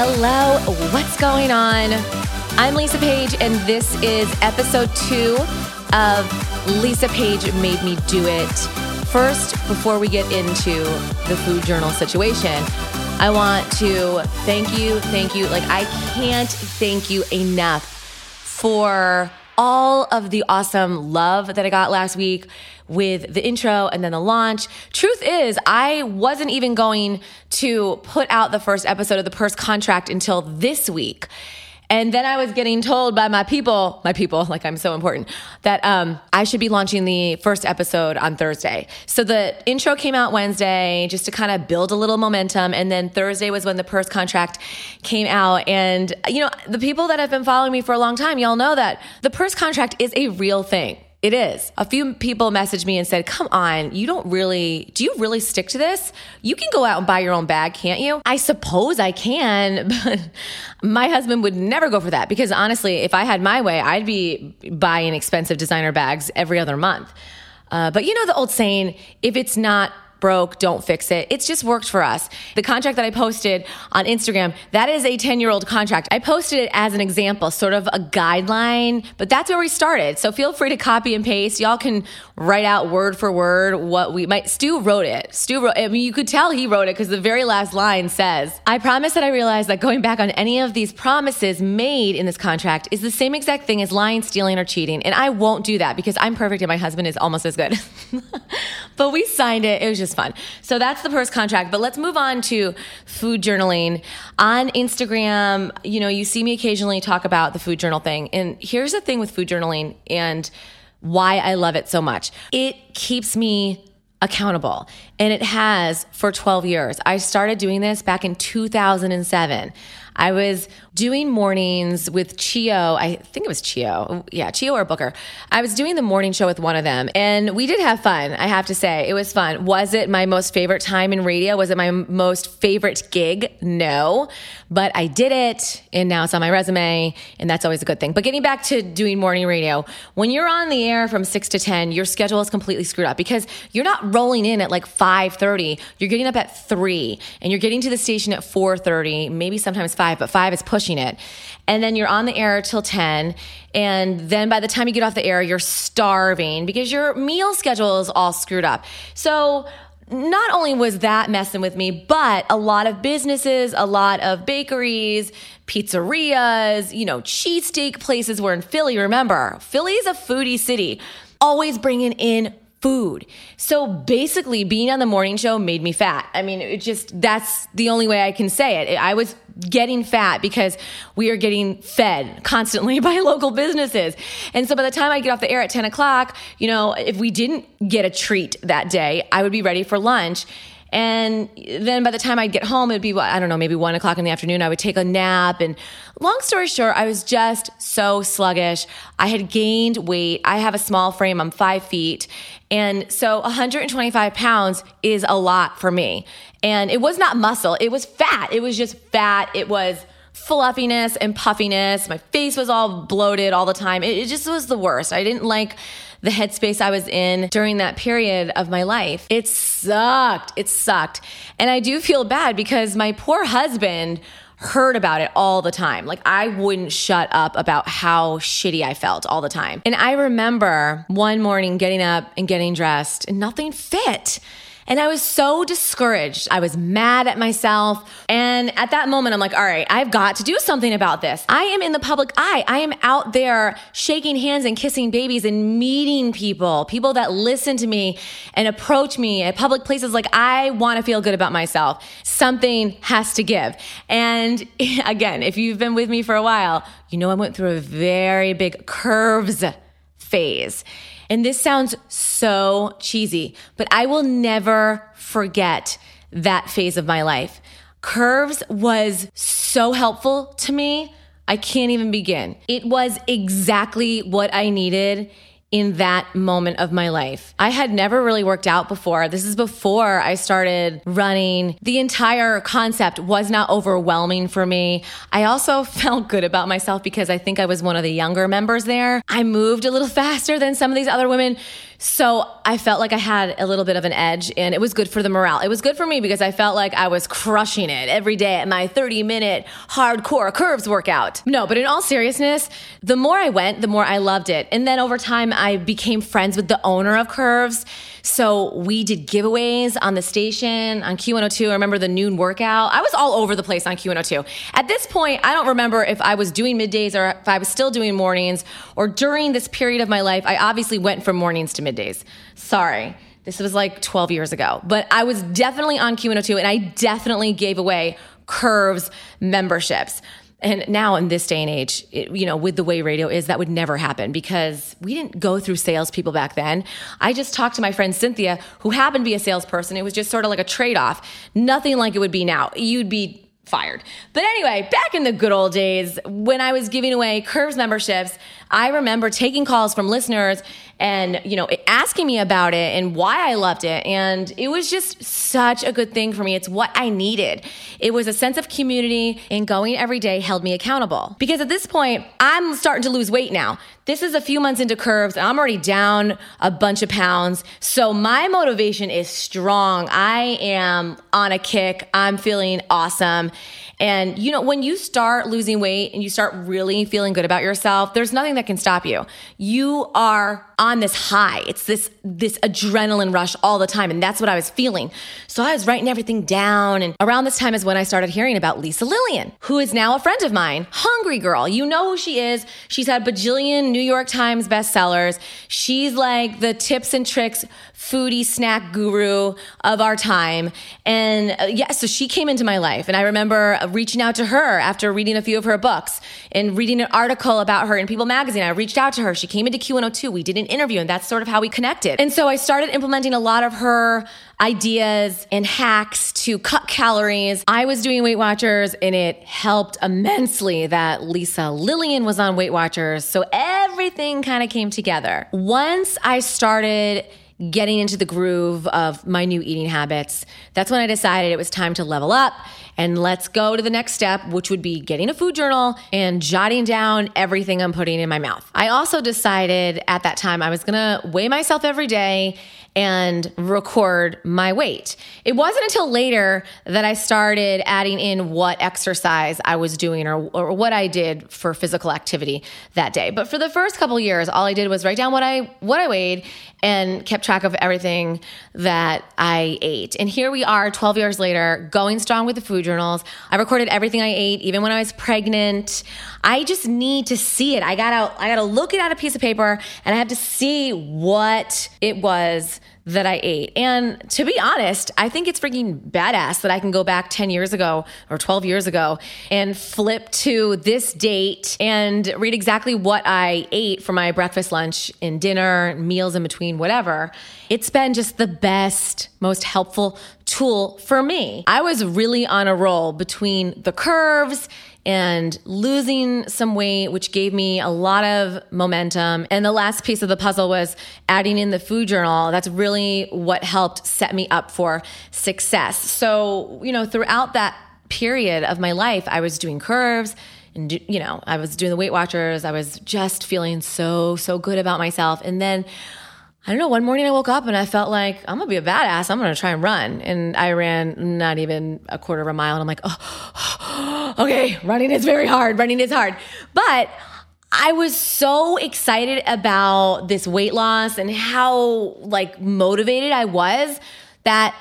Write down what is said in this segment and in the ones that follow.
Hello, what's going on? I'm Lisa Page, and this is episode two of Lisa Page Made Me Do It. First, before we get into the food journal situation, I want to thank you, thank you. Like, I can't thank you enough for all of the awesome love that I got last week with the intro and then the launch. Truth is, I wasn't even going to put out the first episode of the purse contract until this week. And then I was getting told by my people, my people, like I'm so important, that um, I should be launching the first episode on Thursday. So the intro came out Wednesday just to kind of build a little momentum. And then Thursday was when the purse contract came out. And, you know, the people that have been following me for a long time, y'all know that the purse contract is a real thing. It is. A few people messaged me and said, Come on, you don't really, do you really stick to this? You can go out and buy your own bag, can't you? I suppose I can, but my husband would never go for that because honestly, if I had my way, I'd be buying expensive designer bags every other month. Uh, but you know the old saying, if it's not broke, don't fix it. It's just worked for us. The contract that I posted on Instagram, that is a 10 year old contract. I posted it as an example, sort of a guideline, but that's where we started. So feel free to copy and paste. Y'all can write out word for word what we might. Stu wrote it. Stu wrote, I mean, you could tell he wrote it because the very last line says, I promise that I realize that going back on any of these promises made in this contract is the same exact thing as lying, stealing, or cheating. And I won't do that because I'm perfect and my husband is almost as good. but we signed it. It was just just fun. So that's the purse contract. But let's move on to food journaling. On Instagram, you know, you see me occasionally talk about the food journal thing. And here's the thing with food journaling and why I love it so much it keeps me accountable. And it has for 12 years. I started doing this back in 2007. I was doing mornings with Chio. I think it was Chio. Yeah, Chio or Booker. I was doing the morning show with one of them, and we did have fun. I have to say, it was fun. Was it my most favorite time in radio? Was it my most favorite gig? No, but I did it, and now it's on my resume, and that's always a good thing. But getting back to doing morning radio, when you're on the air from six to ten, your schedule is completely screwed up because you're not rolling in at like five thirty. You're getting up at three, and you're getting to the station at four thirty, maybe sometimes five, but five is pushing it. And then you're on the air till 10. And then by the time you get off the air, you're starving because your meal schedule is all screwed up. So, not only was that messing with me, but a lot of businesses, a lot of bakeries, pizzerias, you know, cheesesteak places were in Philly. Remember, Philly is a foodie city, always bringing in food. So basically, being on the morning show made me fat. I mean, it just, that's the only way I can say it. I was getting fat because we are getting fed constantly by local businesses. And so by the time I get off the air at 10 o'clock, you know, if we didn't get a treat that day, I would be ready for lunch. And then by the time I'd get home, it'd be, I don't know, maybe one o'clock in the afternoon. I would take a nap. And long story short, I was just so sluggish. I had gained weight. I have a small frame. I'm five feet. And so 125 pounds is a lot for me. And it was not muscle, it was fat. It was just fat. It was fluffiness and puffiness. My face was all bloated all the time. It, it, just was the worst. I didn't like the headspace I was in during that period of my life. It sucked. It sucked. And I do feel bad because my poor husband heard about it all the time. Like I wouldn't shut up about how shitty I felt all the time. And I remember one morning getting up and getting dressed and nothing fit. And I was so discouraged. I was mad at myself. And at that moment, I'm like, all right, I've got to do something about this. I am in the public eye. I am out there shaking hands and kissing babies and meeting people, people that listen to me and approach me at public places. Like, I want to feel good about myself. Something has to give. And again, if you've been with me for a while, you know I went through a very big curves phase. And this sounds so cheesy, but I will never forget that phase of my life. Curves was so helpful to me. I can't even begin. It was exactly what I needed in that moment of my life. I had never really worked out before. This is before I started running. The entire concept was not overwhelming for me. I also felt good about myself because I think I was one of the younger members there. I moved a little faster than some of these other women So I felt like I had a little bit of an edge and it was good for the morale. It was good for me because I felt like I was crushing it every day at my 30 minute hardcore curves workout. No, but in all seriousness, the more I went, the more I loved it. And then over time, I became friends with the owner of Curves. So we did giveaways on the station on Q102. I remember the noon workout. I was all over the place on Q102. At this point, I don't remember if I was doing middays or if I was still doing mornings or during this period of my life. I obviously went from mornings to middays. Sorry. This was like 12 years ago, but I was definitely on Q102 and I definitely gave away Curves memberships. And now in this day and age, it, you know, with the way radio is, that would never happen because we didn't go through salespeople back then. I just talked to my friend Cynthia, who happened to be a salesperson. It was just sort of like a trade off. Nothing like it would be now. You'd be fired. But anyway, back in the good old days when I was giving away Curves memberships, I remember taking calls from listeners and, you know, asking me about it and why I loved it. And it was just such a good thing for me. It's what I needed. It was a sense of community and going every day held me accountable. Because at this point, I'm starting to lose weight now. This is a few months into curves and I'm already down a bunch of pounds. So my motivation is strong. I am on a kick. I'm feeling awesome. And you know, when you start losing weight and you start really feeling good about yourself, there's nothing that can stop you. You are on this high. It's this this adrenaline rush all the time and that's what I was feeling. So I was writing everything down and around this time is when I started hearing about Lisa Lillien, who is now a friend of mine. Hungry girl. You know who she is. She's had bajillion New York Times bestsellers. She's like the tips and tricks foodie snack guru of our time. And uh, yeah, so she came into my life and I remember reaching out to her after reading a few of her books and reading an article about her in People magazine. I reached out to her. She came into Q102. We did an interview and that's sort of how we connected. And so I started implementing a lot of her ideas and hacks to cut calories. I was doing Weight Watchers and it helped immensely that Lisa Lillien was on Weight Watchers. So everything kind of came together. Once I started getting into the groove of my new eating habits, that's when I decided it was time to level up and let's go to the next step, which would be getting a food journal and jotting down everything I'm putting in my mouth. I also decided at that time I was gonna weigh myself every day and record my weight. It wasn't until later that I started adding in what exercise I was doing or, or what I did for physical activity that day. But for the first couple years, all I did was write down what I what I weighed and kept track of everything that I ate. And here we are 12 years later, going strong with the food journals. I recorded everything I ate, even when I was pregnant. I just need to see it. I gotta, I gotta look it at a piece of paper and I have to see what it was that I ate. And to be honest, I think it's freaking badass that I can go back 10 years ago or 12 years ago and flip to this date and read exactly what I ate for my breakfast, lunch, and dinner, meals in between, whatever. It's been just the best, most helpful tool for me. I was really on a roll between the curves and losing some weight, which gave me a lot of momentum. And the last piece of the puzzle was adding in the food journal. That's really what helped set me up for success. So, you know, throughout that period of my life, I was doing curves and, you know, I was doing the Weight Watchers. I was just feeling so, so good about myself. And then I don't know, one morning I woke up and I felt like I'm gonna be a badass. I'm gonna try and run. And I ran not even a quarter of a mile. And I'm like, oh, okay, running is very hard. Running is hard. But I was so excited about this weight loss and how like motivated I was that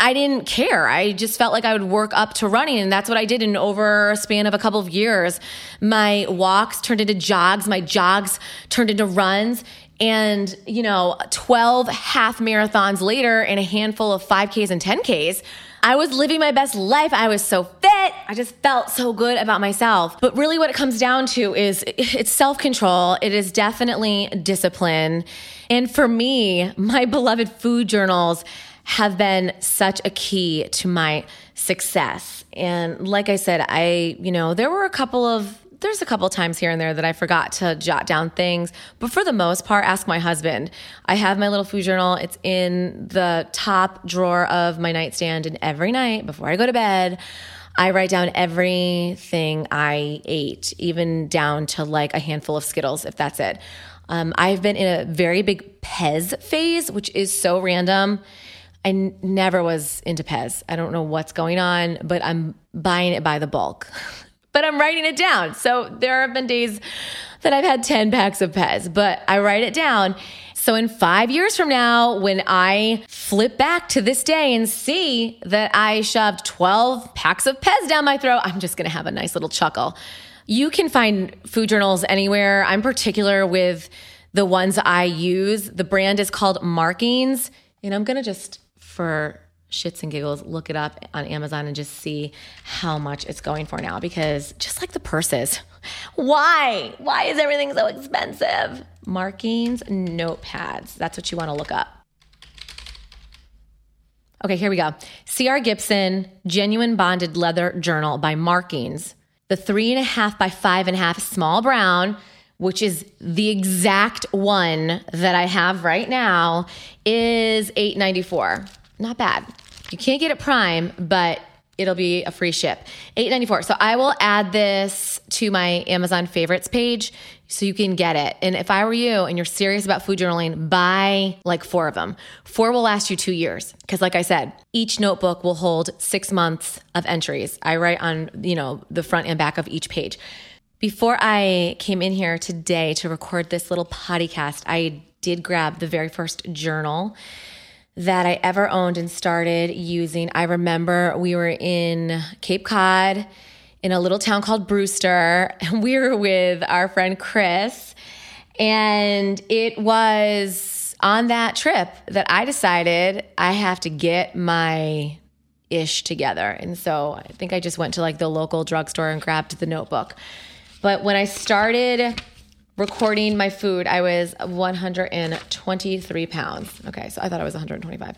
I didn't care. I just felt like I would work up to running. And that's what I did in over a span of a couple of years. My walks turned into jogs. My jogs turned into runs. And, you know, 12 half marathons later and a handful of 5Ks and 10Ks, I was living my best life. I was so fit. I just felt so good about myself. But really, what it comes down to is it's self control. It is definitely discipline. And for me, my beloved food journals have been such a key to my success. And like I said, I, you know, there were a couple of there's a couple times here and there that I forgot to jot down things, but for the most part, ask my husband. I have my little food journal. It's in the top drawer of my nightstand, and every night before I go to bed, I write down everything I ate, even down to like a handful of Skittles, if that's it. Um, I've been in a very big Pez phase, which is so random. I n- never was into Pez. I don't know what's going on, but I'm buying it by the bulk. but I'm writing it down. So there have been days that I've had 10 packs of Pez, but I write it down. So in five years from now, when I flip back to this day and see that I shoved 12 packs of Pez down my throat, I'm just to have a nice little chuckle. You can find food journals anywhere. I'm particular with the ones I use. The brand is called Markings, and I'm to just, for shits and giggles, look it up on Amazon and just see how much it's going for now because just like the purses, why? Why is everything so expensive? Markings, notepads. That's what you want to look up. Okay, here we go. C.R. Gibson, Genuine Bonded Leather Journal by Markings. The three and a half by five and a half small brown, which is the exact one that I have right now, is eight ninety four. Not bad. You can't get it prime, but it'll be a free ship. 8.94. So I will add this to my Amazon favorites page so you can get it. And if I were you and you're serious about food journaling, buy like four of them. Four will last you 2 years because like I said, each notebook will hold 6 months of entries. I write on, you know, the front and back of each page. Before I came in here today to record this little podcast, I did grab the very first journal that I ever owned and started using. I remember we were in Cape Cod in a little town called Brewster, and we were with our friend Chris. And it was on that trip that I decided I have to get my ish together. And so I think I just went to like the local drugstore and grabbed the notebook. But when I started recording my food, I was 123 pounds. Okay, so I thought I was 125.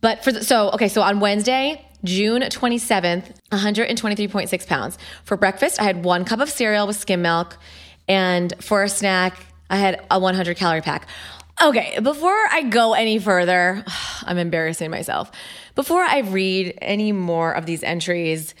But for the, so okay, so on Wednesday, June 27th, 123.6 pounds. For breakfast, I had one cup of cereal with skim milk, and for a snack, I had a 100 calorie pack. Okay, before I go any further, I'm embarrassing myself. Before I read any more of these entries,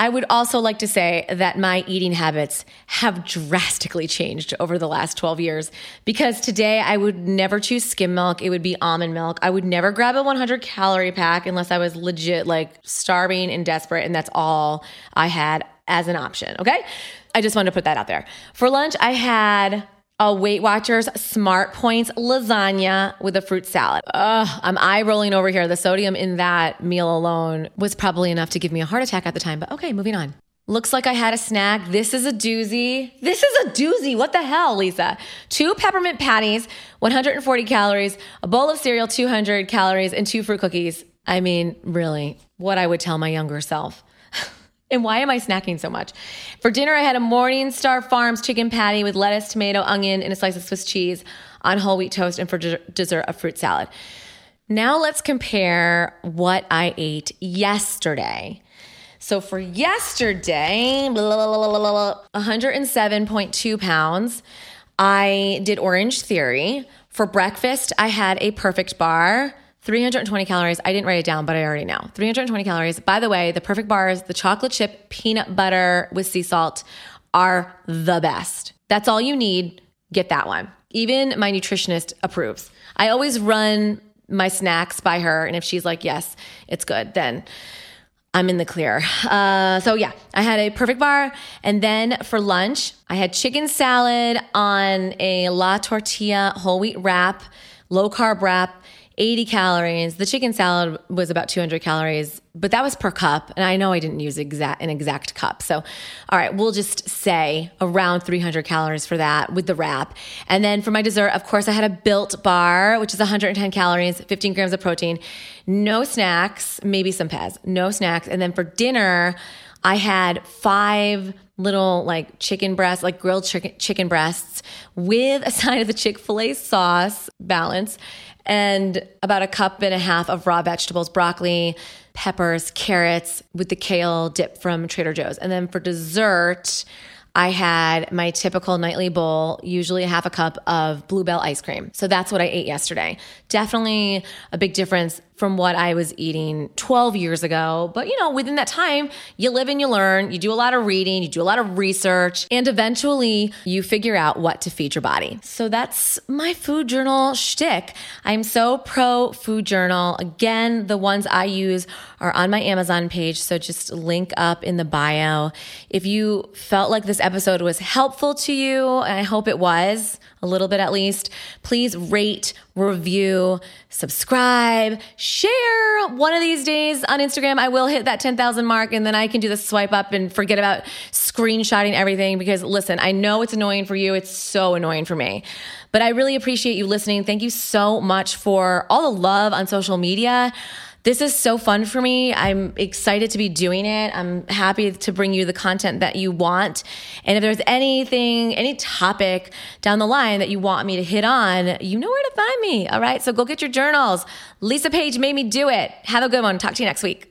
I would also like to say that my eating habits have drastically changed over the last 12 years because today I would never choose skim milk. It would be almond milk. I would never grab a 100 calorie pack unless I was legit like starving and desperate, and that's all I had as an option. Okay. I just wanted to put that out there. For lunch, I had a Weight Watchers Smart Points lasagna with a fruit salad. Ugh, I'm eye rolling over here. The sodium in that meal alone was probably enough to give me a heart attack at the time, but okay, moving on. Looks like I had a snack. This is a doozy. This is a doozy. What the hell, Lisa? Two peppermint patties, 140 calories, a bowl of cereal, 200 calories, and two fruit cookies. I mean, really, what I would tell my younger self. And why am I snacking so much? For dinner, I had a Morningstar Farms chicken patty with lettuce, tomato, onion, and a slice of Swiss cheese on whole wheat toast, and for dessert, a fruit salad. Now let's compare what I ate yesterday. So for yesterday, 107.2 pounds. I did Orange Theory. For breakfast, I had a perfect bar 320 calories. I didn't write it down, but I already know. 320 calories. By the way, the perfect bars, the chocolate chip peanut butter with sea salt are the best. That's all you need. Get that one. Even my nutritionist approves. I always run my snacks by her. And if she's like, yes, it's good, then I'm in the clear. Uh, so yeah, I had a perfect bar. And then for lunch, I had chicken salad on a La Tortilla whole wheat wrap, low carb wrap 80 calories. The chicken salad was about 200 calories, but that was per cup. And I know I didn't use exact, an exact cup. So, all right, we'll just say around 300 calories for that with the wrap. And then for my dessert, of course, I had a built bar, which is 110 calories, 15 grams of protein, no snacks, maybe some Pez, no snacks. And then for dinner, I had five little like chicken breasts, like grilled chicken, chicken breasts with a side of the Chick fil A sauce balance and about a cup and a half of raw vegetables, broccoli, peppers, carrots with the kale dip from Trader Joe's. And then for dessert, I had my typical nightly bowl, usually a half a cup of Bluebell ice cream. So that's what I ate yesterday. Definitely a big difference from what I was eating 12 years ago. But, you know, within that time, you live and you learn, you do a lot of reading, you do a lot of research, and eventually you figure out what to feed your body. So that's my food journal shtick. I'm so pro food journal. Again, the ones I use are on my Amazon page. So just link up in the bio. If you felt like this episode was helpful to you, and I hope it was a little bit at least, please rate, review, subscribe, share. One of these days on Instagram, I will hit that 10,000 mark and then I can do the swipe up and forget about screenshotting everything because listen, I know it's annoying for you. It's so annoying for me. But I really appreciate you listening. Thank you so much for all the love on social media. This is so fun for me. I'm excited to be doing it. I'm happy to bring you the content that you want. And if there's anything, any topic down the line that you want me to hit on, you know where to find me. All right. So go get your journals. Lisa Page made me do it. Have a good one. Talk to you next week.